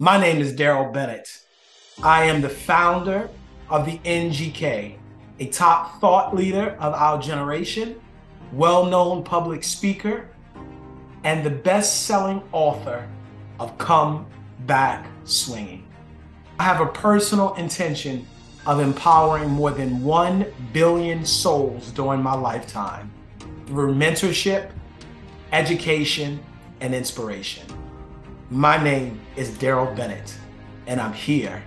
My name is Darrell Bennett. I am the founder of the NGK, a top thought leader of our generation, well known public speaker, and the best selling author of Come Back Swinging. I have a personal intention of empowering more than 1 billion souls during my lifetime through mentorship, education, and inspiration. My name is Darrell Bennett, and I'm here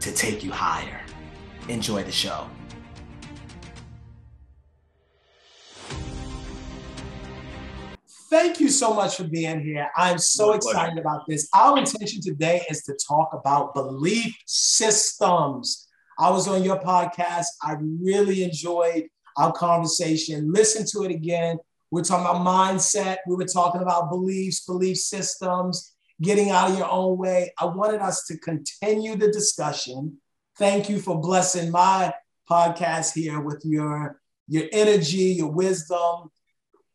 to take you higher. Enjoy the show. Thank you so much for being here. I'm so My excited pleasure. about this. Our intention today is to talk about belief systems. I was on your podcast. I really enjoyed our conversation. Listen to it again. We're talking about mindset. We were talking about beliefs, belief systems, getting out of your own way. I wanted us to continue the discussion. Thank you for blessing my podcast here with your your energy, your wisdom.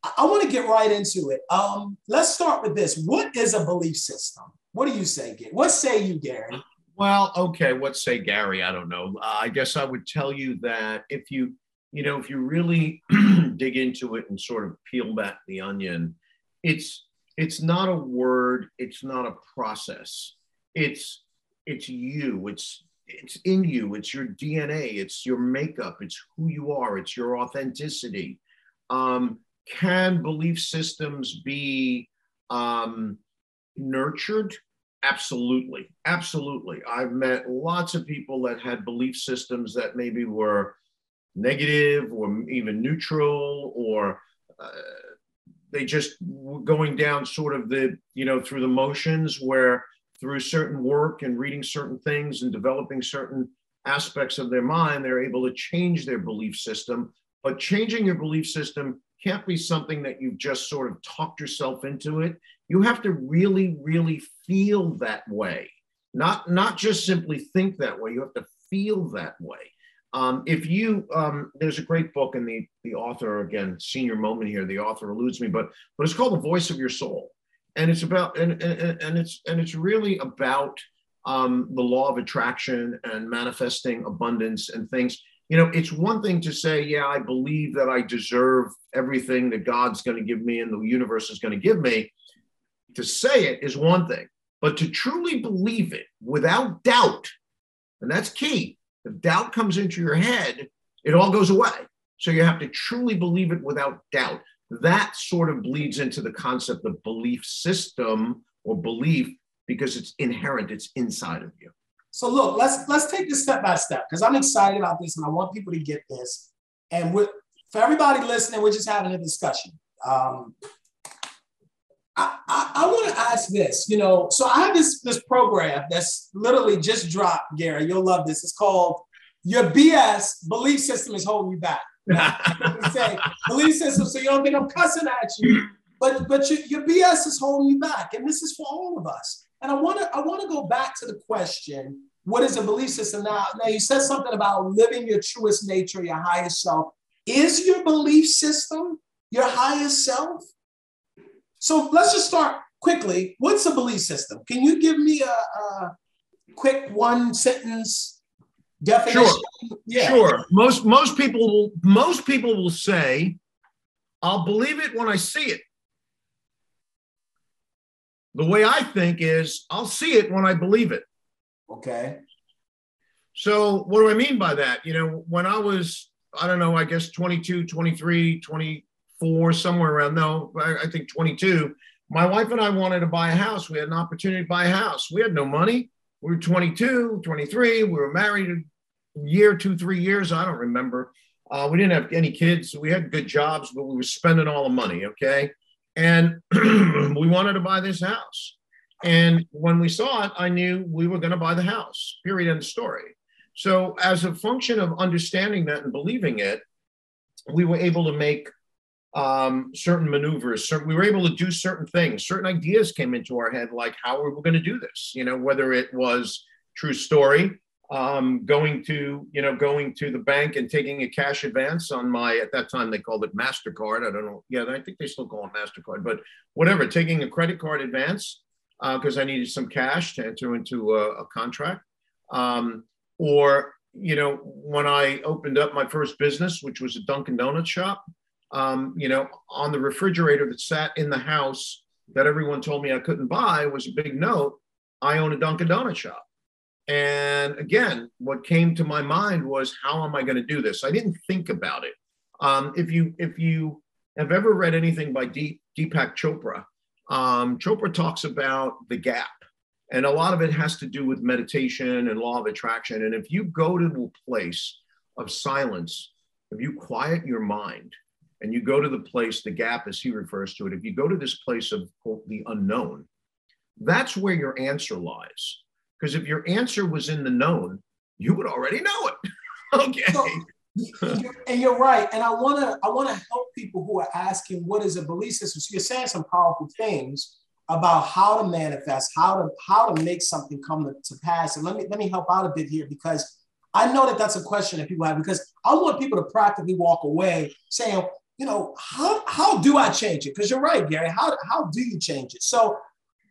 I, want to get right into it. Um, let's start with this. What is a belief system? What do you say, Gary? What say you, Gary? Well, okay. What say Gary? I don't know. Uh, I guess I would tell you that if you you know, if you really dig into it and sort of peel back the onion, it's it's not a word, it's not a process. It's it's you, it's it's in you, it's your DNA, it's your makeup, it's who you are, it's your authenticity. Um, can belief systems be um, nurtured? Absolutely, absolutely. I've met lots of people that had belief systems that maybe were negative or even neutral or uh, they just going down sort of the you know through the motions where through certain work and reading certain things and developing certain aspects of their mind they're able to change their belief system. But changing your belief system can't be something that you've just sort of talked yourself into it. You have to really really feel that way. Not not just simply think that way. You have to feel that way um, if you, um, there's a great book, and the the author again, senior moment here. The author eludes me, but but it's called The Voice of Your Soul, and it's about and and, and it's and it's really about um, the law of attraction and manifesting abundance and things. You know, it's one thing to say, yeah, I believe that I deserve everything that God's going to give me and the universe is going to give me. To say it is one thing, but to truly believe it without doubt, and that's key if doubt comes into your head, it all goes away. So you have to truly believe it without doubt. That sort of bleeds into the concept of belief system or belief because it's inherent, it's inside of you. So look, let's let's take this step by step because I'm excited about this and I want people to get this. And with, for everybody listening, we're just having a discussion. Um, I, I, I want to ask this, you know, so I have this this program that's literally just dropped, Gary. You'll love this. It's called Your BS Belief System is Holding You Back. say belief system, so you don't think I'm cussing at you, but but your, your BS is holding you back, and this is for all of us. And I want to I want to go back to the question: What is a belief system? Now, now you said something about living your truest nature, your highest self. Is your belief system your highest self? So let's just start quickly. What's a belief system? Can you give me a, a quick one sentence definition? Sure. Yeah. Sure. Most most people will most people will say, "I'll believe it when I see it." The way I think is, I'll see it when I believe it. Okay. So what do I mean by that? You know, when I was, I don't know, I guess 22, 23, 20, four, somewhere around, no, I, I think 22. My wife and I wanted to buy a house. We had an opportunity to buy a house. We had no money. We were 22, 23. We were married a year, two, three years. I don't remember. Uh, we didn't have any kids. We had good jobs, but we were spending all the money. Okay. And we wanted to buy this house. And when we saw it, I knew we were going to buy the house, period, end story. So, as a function of understanding that and believing it, we were able to make um, certain maneuvers. Certain, we were able to do certain things. Certain ideas came into our head, like how are we going to do this? You know, whether it was true story, um, going to you know going to the bank and taking a cash advance on my at that time they called it Mastercard. I don't know. Yeah, I think they still call it Mastercard, but whatever. Taking a credit card advance because uh, I needed some cash to enter into a, a contract. Um, or, you know, when I opened up my first business, which was a Dunkin' Donuts shop, um, you know, on the refrigerator that sat in the house that everyone told me I couldn't buy was a big note. I own a Dunkin' Donuts shop. And again, what came to my mind was, how am I going to do this? I didn't think about it. Um, if you if you have ever read anything by Deep, Deepak Chopra, um, Chopra talks about the gap, and a lot of it has to do with meditation and law of attraction. And if you go to a place of silence, if you quiet your mind and you go to the place, the gap as he refers to it, if you go to this place of quote, the unknown, that's where your answer lies. Because if your answer was in the known, you would already know it. okay. So, and you're right. And I wanna I wanna help people who are asking what is a belief system. So you're saying some powerful things about how to manifest, how to how to make something come to, to pass. And let me let me help out a bit here because I know that that's a question that people have because I want people to practically walk away saying, you know, how how do I change it? Because you're right, Gary. How how do you change it? So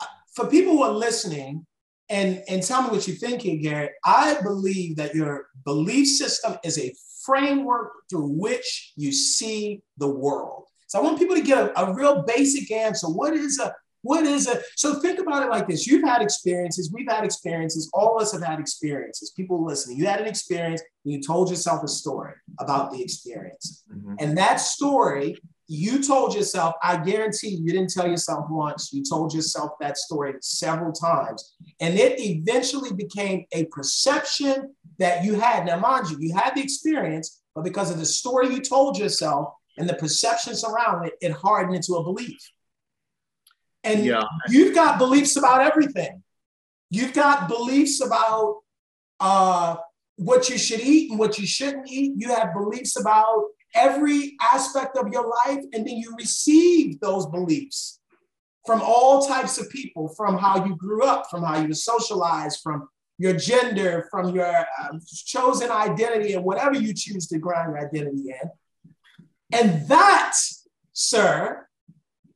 uh, for people who are listening and, and tell me what you're thinking, Gary. I believe that your belief system is a framework through which you see the world. So I want people to get a, a real basic answer. What is a what is it? so think about it like this you've had experiences we've had experiences all of us have had experiences people listening you had an experience and you told yourself a story about the experience mm-hmm. and that story you told yourself, I guarantee you didn't tell yourself once, you told yourself that story several times. And it eventually became a perception that you had. Now, mind you, you had the experience, but because of the story you told yourself and the perceptions around it, it hardened into a belief. And yeah. you've got beliefs about everything. You've got beliefs about uh, what you should eat and what you shouldn't eat. You have beliefs about every aspect of your life, and then you receive those beliefs from all types of people, from how you grew up, from how you were socialized, from your gender, from your um, chosen identity, and whatever you choose to ground your identity in. And that, sir,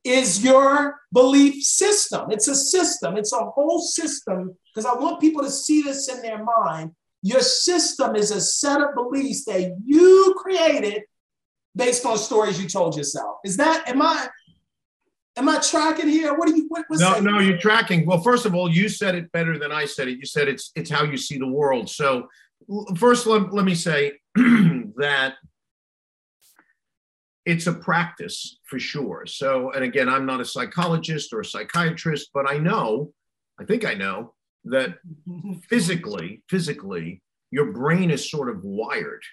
is your belief system. It's a system, it's a whole system, because I want people to see this in their mind. Your system is a set of beliefs that you created based on stories you told yourself. Is that am I am I tracking here? What are you what, No, no, you're tracking. Well, first of all, you said it better than I said it. You said it's it's how you see the world. So first let, let me say that it's a practice for sure. So, and again, I'm not a psychologist or a psychiatrist, but I know, I think I know that physically, physically, your brain is sort of wired.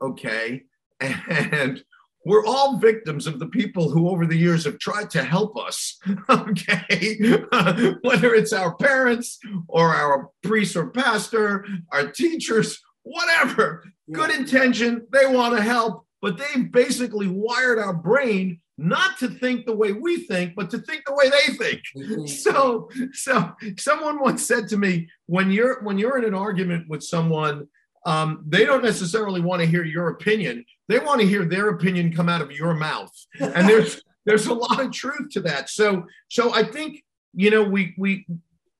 Okay. And we're all victims of the people who over the years have tried to help us okay whether it's our parents or our priest or pastor our teachers whatever yeah. good intention they want to help but they basically wired our brain not to think the way we think but to think the way they think so so someone once said to me when you're when you're in an argument with someone um, they don't necessarily want to hear your opinion. They want to hear their opinion come out of your mouth. And there's there's a lot of truth to that. So so I think you know we we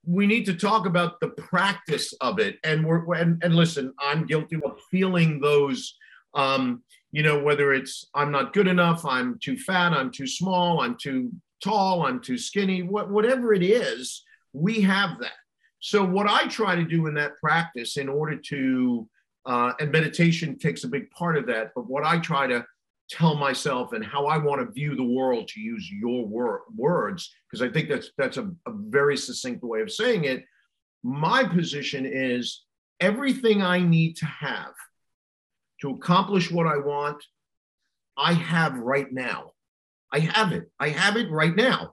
we need to talk about the practice of it. And we're and, and listen, I'm guilty of feeling those. Um, you know, whether it's I'm not good enough, I'm too fat, I'm too small, I'm too tall, I'm too skinny, what, whatever it is, we have that. So, what I try to do in that practice in order to uh, and meditation takes a big part of that. But what I try to tell myself and how I want to view the world, to use your wor- words, because I think that's that's a, a very succinct way of saying it. My position is everything I need to have to accomplish what I want, I have right now. I have it. I have it right now.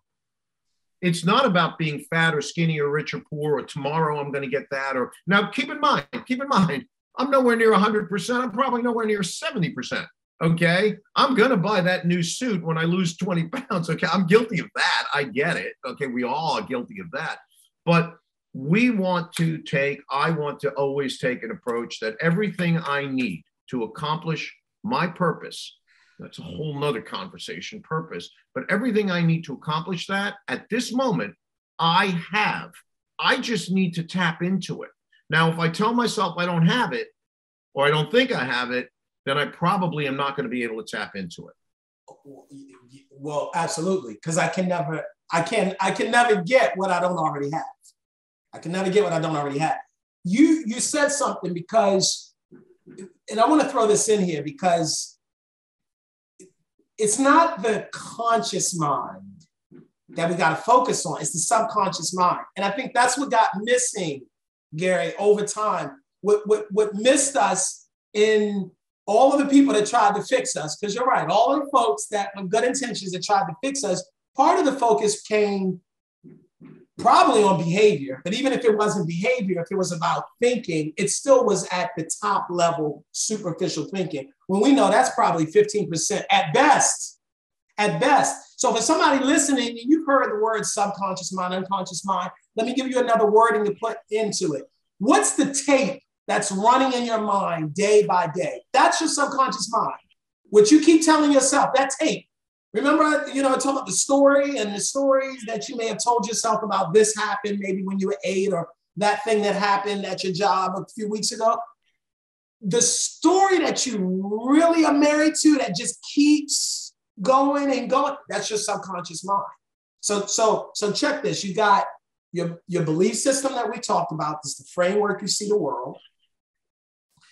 It's not about being fat or skinny or rich or poor or tomorrow I'm going to get that or now keep in mind, keep in mind, I'm nowhere near 100%. I'm probably nowhere near 70%. Okay. I'm going to buy that new suit when I lose 20 pounds. Okay. I'm guilty of that. I get it. Okay. We all are guilty of that. But we want to take, I want to always take an approach that everything I need to accomplish my purpose, that's a whole nother conversation, purpose, but everything I need to accomplish that at this moment, I have. I just need to tap into it. Now, if I tell myself I don't have it or I don't think I have it, then I probably am not going to be able to tap into it. Well, absolutely, because I can never, I can, I can never get what I don't already have. I can never get what I don't already have. You, you said something because, and I want to throw this in here because it's not the conscious mind that we got to focus on. It's the subconscious mind, and I think that's what got missing, Gary, over time. What what what missed us in all of the people that tried to fix us, because you're right, all of the folks that with good intentions that tried to fix us, part of the focus came probably on behavior, but even if it wasn't behavior, if it was about thinking, it still was at the top level superficial thinking. When we know that's probably 15% at best, at best. So for somebody listening, you've heard the word subconscious mind, unconscious mind, let me give you another wording to put into it. What's the tape that's running in your mind day by day. That's your subconscious mind. What you keep telling yourself, that tape. Remember, I, you know, I talk about the story and the stories that you may have told yourself about this happened maybe when you were eight or that thing that happened at your job a few weeks ago. The story that you really are married to that just keeps going and going, that's your subconscious mind. So, so, so check this. You got your, your belief system that we talked about, this is the framework you see the world.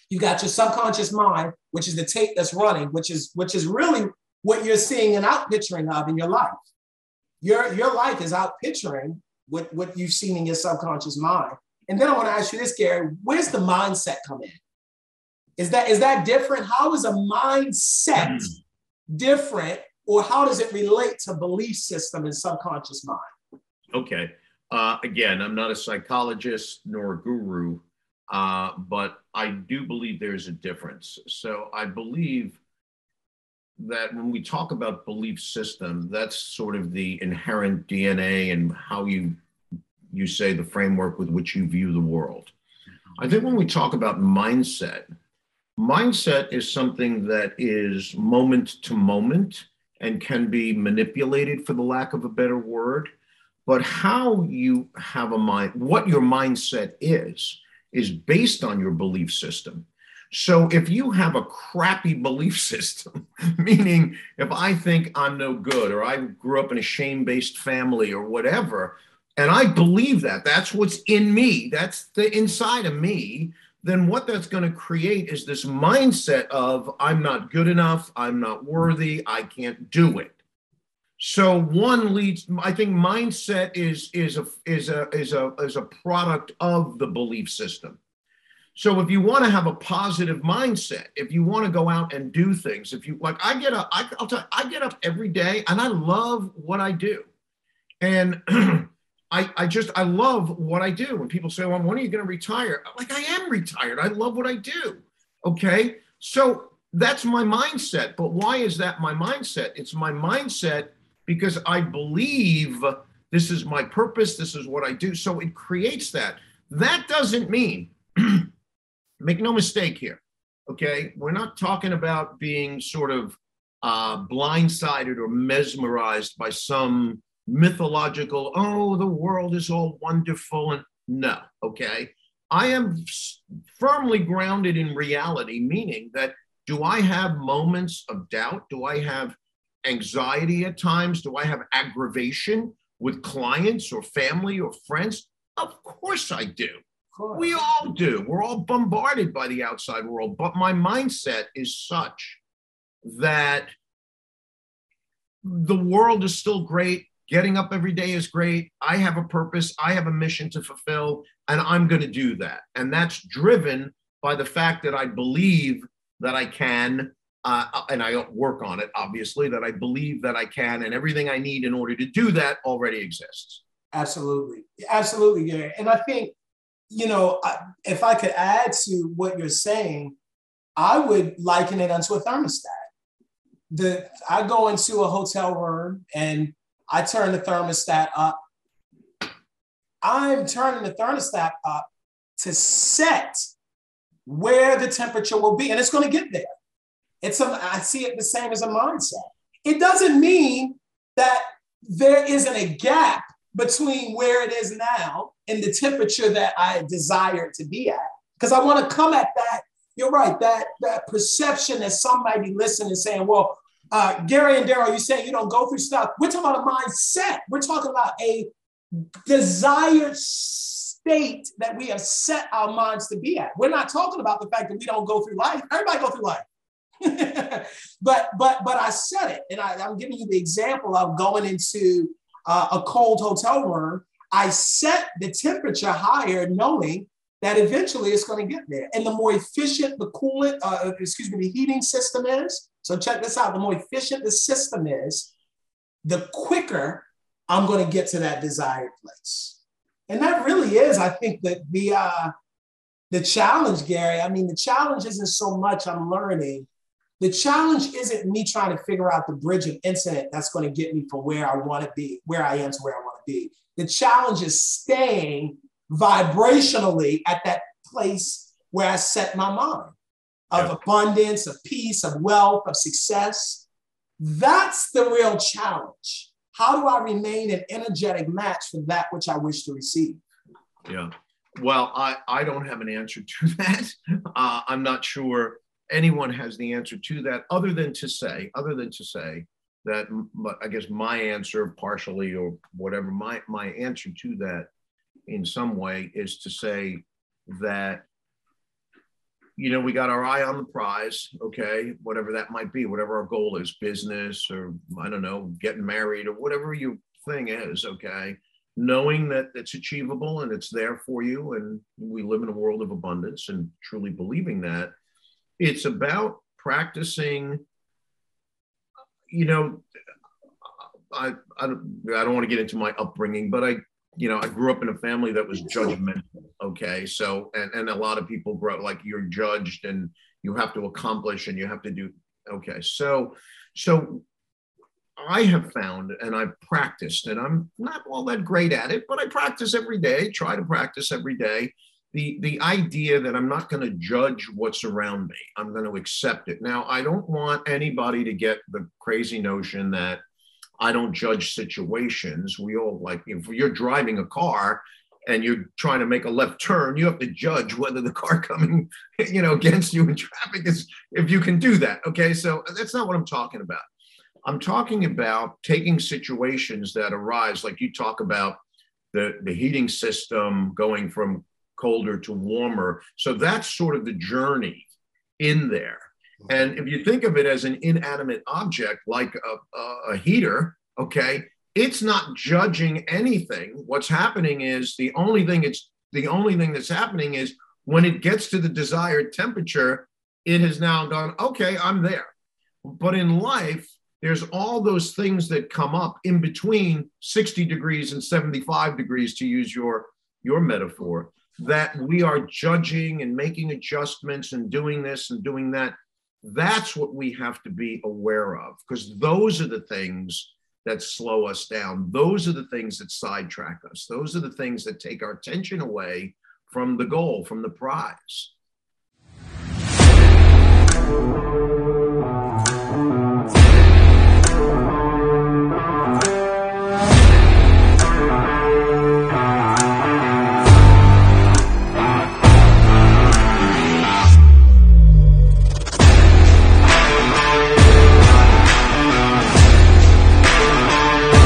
You got your subconscious mind, which is the tape that's running, which is which is really what you're seeing and out picturing of in your life. Your your life is out picturing what, what you've seen in your subconscious mind. And then I want to ask you this, Gary, where's the mindset come in? Is that is that different? How is a mindset different, or how does it relate to belief system and subconscious mind? Okay. Uh, again, I'm not a psychologist nor a guru, uh, but I do believe there's a difference. So I believe that when we talk about belief system, that's sort of the inherent DNA and how you you say the framework with which you view the world. I think when we talk about mindset, mindset is something that is moment to moment and can be manipulated for the lack of a better word. But how you have a mind, what your mindset is, is based on your belief system. So if you have a crappy belief system, meaning if I think I'm no good or I grew up in a shame based family or whatever, and I believe that, that's what's in me, that's the inside of me, then what that's going to create is this mindset of I'm not good enough, I'm not worthy, I can't do it. So one leads. I think mindset is is a is a is a is a product of the belief system. So if you want to have a positive mindset, if you want to go out and do things, if you like, I get up. I, will tell you, I get up every day and I love what I do, and I I just I love what I do. When people say, "Well, when are you going to retire?" Like I am retired. I love what I do. Okay, so that's my mindset. But why is that my mindset? It's my mindset because I believe this is my purpose, this is what I do. So it creates that. That doesn't mean, make no mistake here, okay? We're not talking about being sort of uh, blindsided or mesmerized by some mythological, oh, the world is all wonderful. And no, okay? I am firmly grounded in reality, meaning that do I have moments of doubt? Do I have anxiety at times? Do I have aggravation with clients or family or friends? Of course I do. Course. We all do. We're all bombarded by the outside world. But my mindset is such that the world is still great. Getting up every day is great. I have a purpose, I have a mission to fulfill, and I'm going to do that. And that's driven by the fact that I believe that I can uh, and I work on it, obviously, that I believe that I can, and everything I need in order to do that already exists. Absolutely. Absolutely, Gary. And I think, you know, if I could add to what you're saying, I would liken it unto a thermostat. The, I go into a hotel room and I turn the thermostat up. I'm turning the thermostat up to set where the temperature will be, and it's going to get there. It's a, I see it the same as a mindset. It doesn't mean that there isn't a gap between where it is now and the temperature that I desire to be at. Because I want to come at that, you're right, that, that perception that somebody listening saying, well, uh, Gary and Darrell, you saying you don't go through stuff. We're talking about a mindset. We're talking about a desired state that we have set our minds to be at. We're not talking about the fact that we don't go through life. Everybody go through life. but but but I said it, and I, am giving you the example of going into uh, a cold hotel room. I set the temperature higher, knowing that eventually it's going to get there. And the more efficient the coolant, uh, excuse me, the heating system is. So check this out: the more efficient the system is, the quicker I'm going to get to that desired place. And that really is, I think, that the uh, the challenge, Gary. I mean, the challenge isn't so much I'm learning the challenge isn't me trying to figure out the bridge of incident that's going to get me from where I want to be, where I am to where I want be. The challenge is staying vibrationally at that place where I set my mind of yeah. abundance, of peace, of wealth, of success. That's the real challenge. How do I remain an energetic match for that which I wish to receive? Yeah. Well, I, I don't have an answer to that. Uh, I'm not sure anyone has the answer to that other than to say, other than to say that but I guess my answer partially or whatever, my, my answer to that in some way is to say that, you know, we got our eye on the prize, okay, whatever that might be, whatever our goal is, business or I don't know, getting married or whatever your thing is, okay? Knowing that it's achievable and it's there for you and we live in a world of abundance and truly believing that it's about practicing you know I, I don't, I don't want to get into my upbringing but i you know i grew up in a family that was judgmental okay? So and, and a lot of people grow like you're judged and you have to accomplish and you have to do okay? So so i have found and i've practiced and i'm not all that great at it but i practice every day try to practice every day the the idea that I'm not going to judge what's around me. I'm going to accept it. Now, I don't want anybody to get the crazy notion that I don't judge situations. We all like if you're driving a car and you're trying to make a left turn, you have to judge whether the car coming, you know, against you in traffic is if you can do that. Okay, so that's not what I'm talking about. I'm talking about taking situations that arise, like you talk about the, the heating system going from colder to warmer. So that's sort of the journey in there. And if you think of it as an inanimate object like a, a, heater, okay, it's not judging anything. What's happening is the only thing it's the only thing that's happening is when it gets to the desired temperature, it has now gone, okay, I'm there. But in life, there's all those things that come up in between 60 degrees and 75 degrees, to use your, your metaphor that we are judging and making adjustments and doing this and doing that. That's what we have to be aware of because those are the things that slow us down. Those are the things that sidetrack us. Those are the things that take our attention away from the goal, from the prize.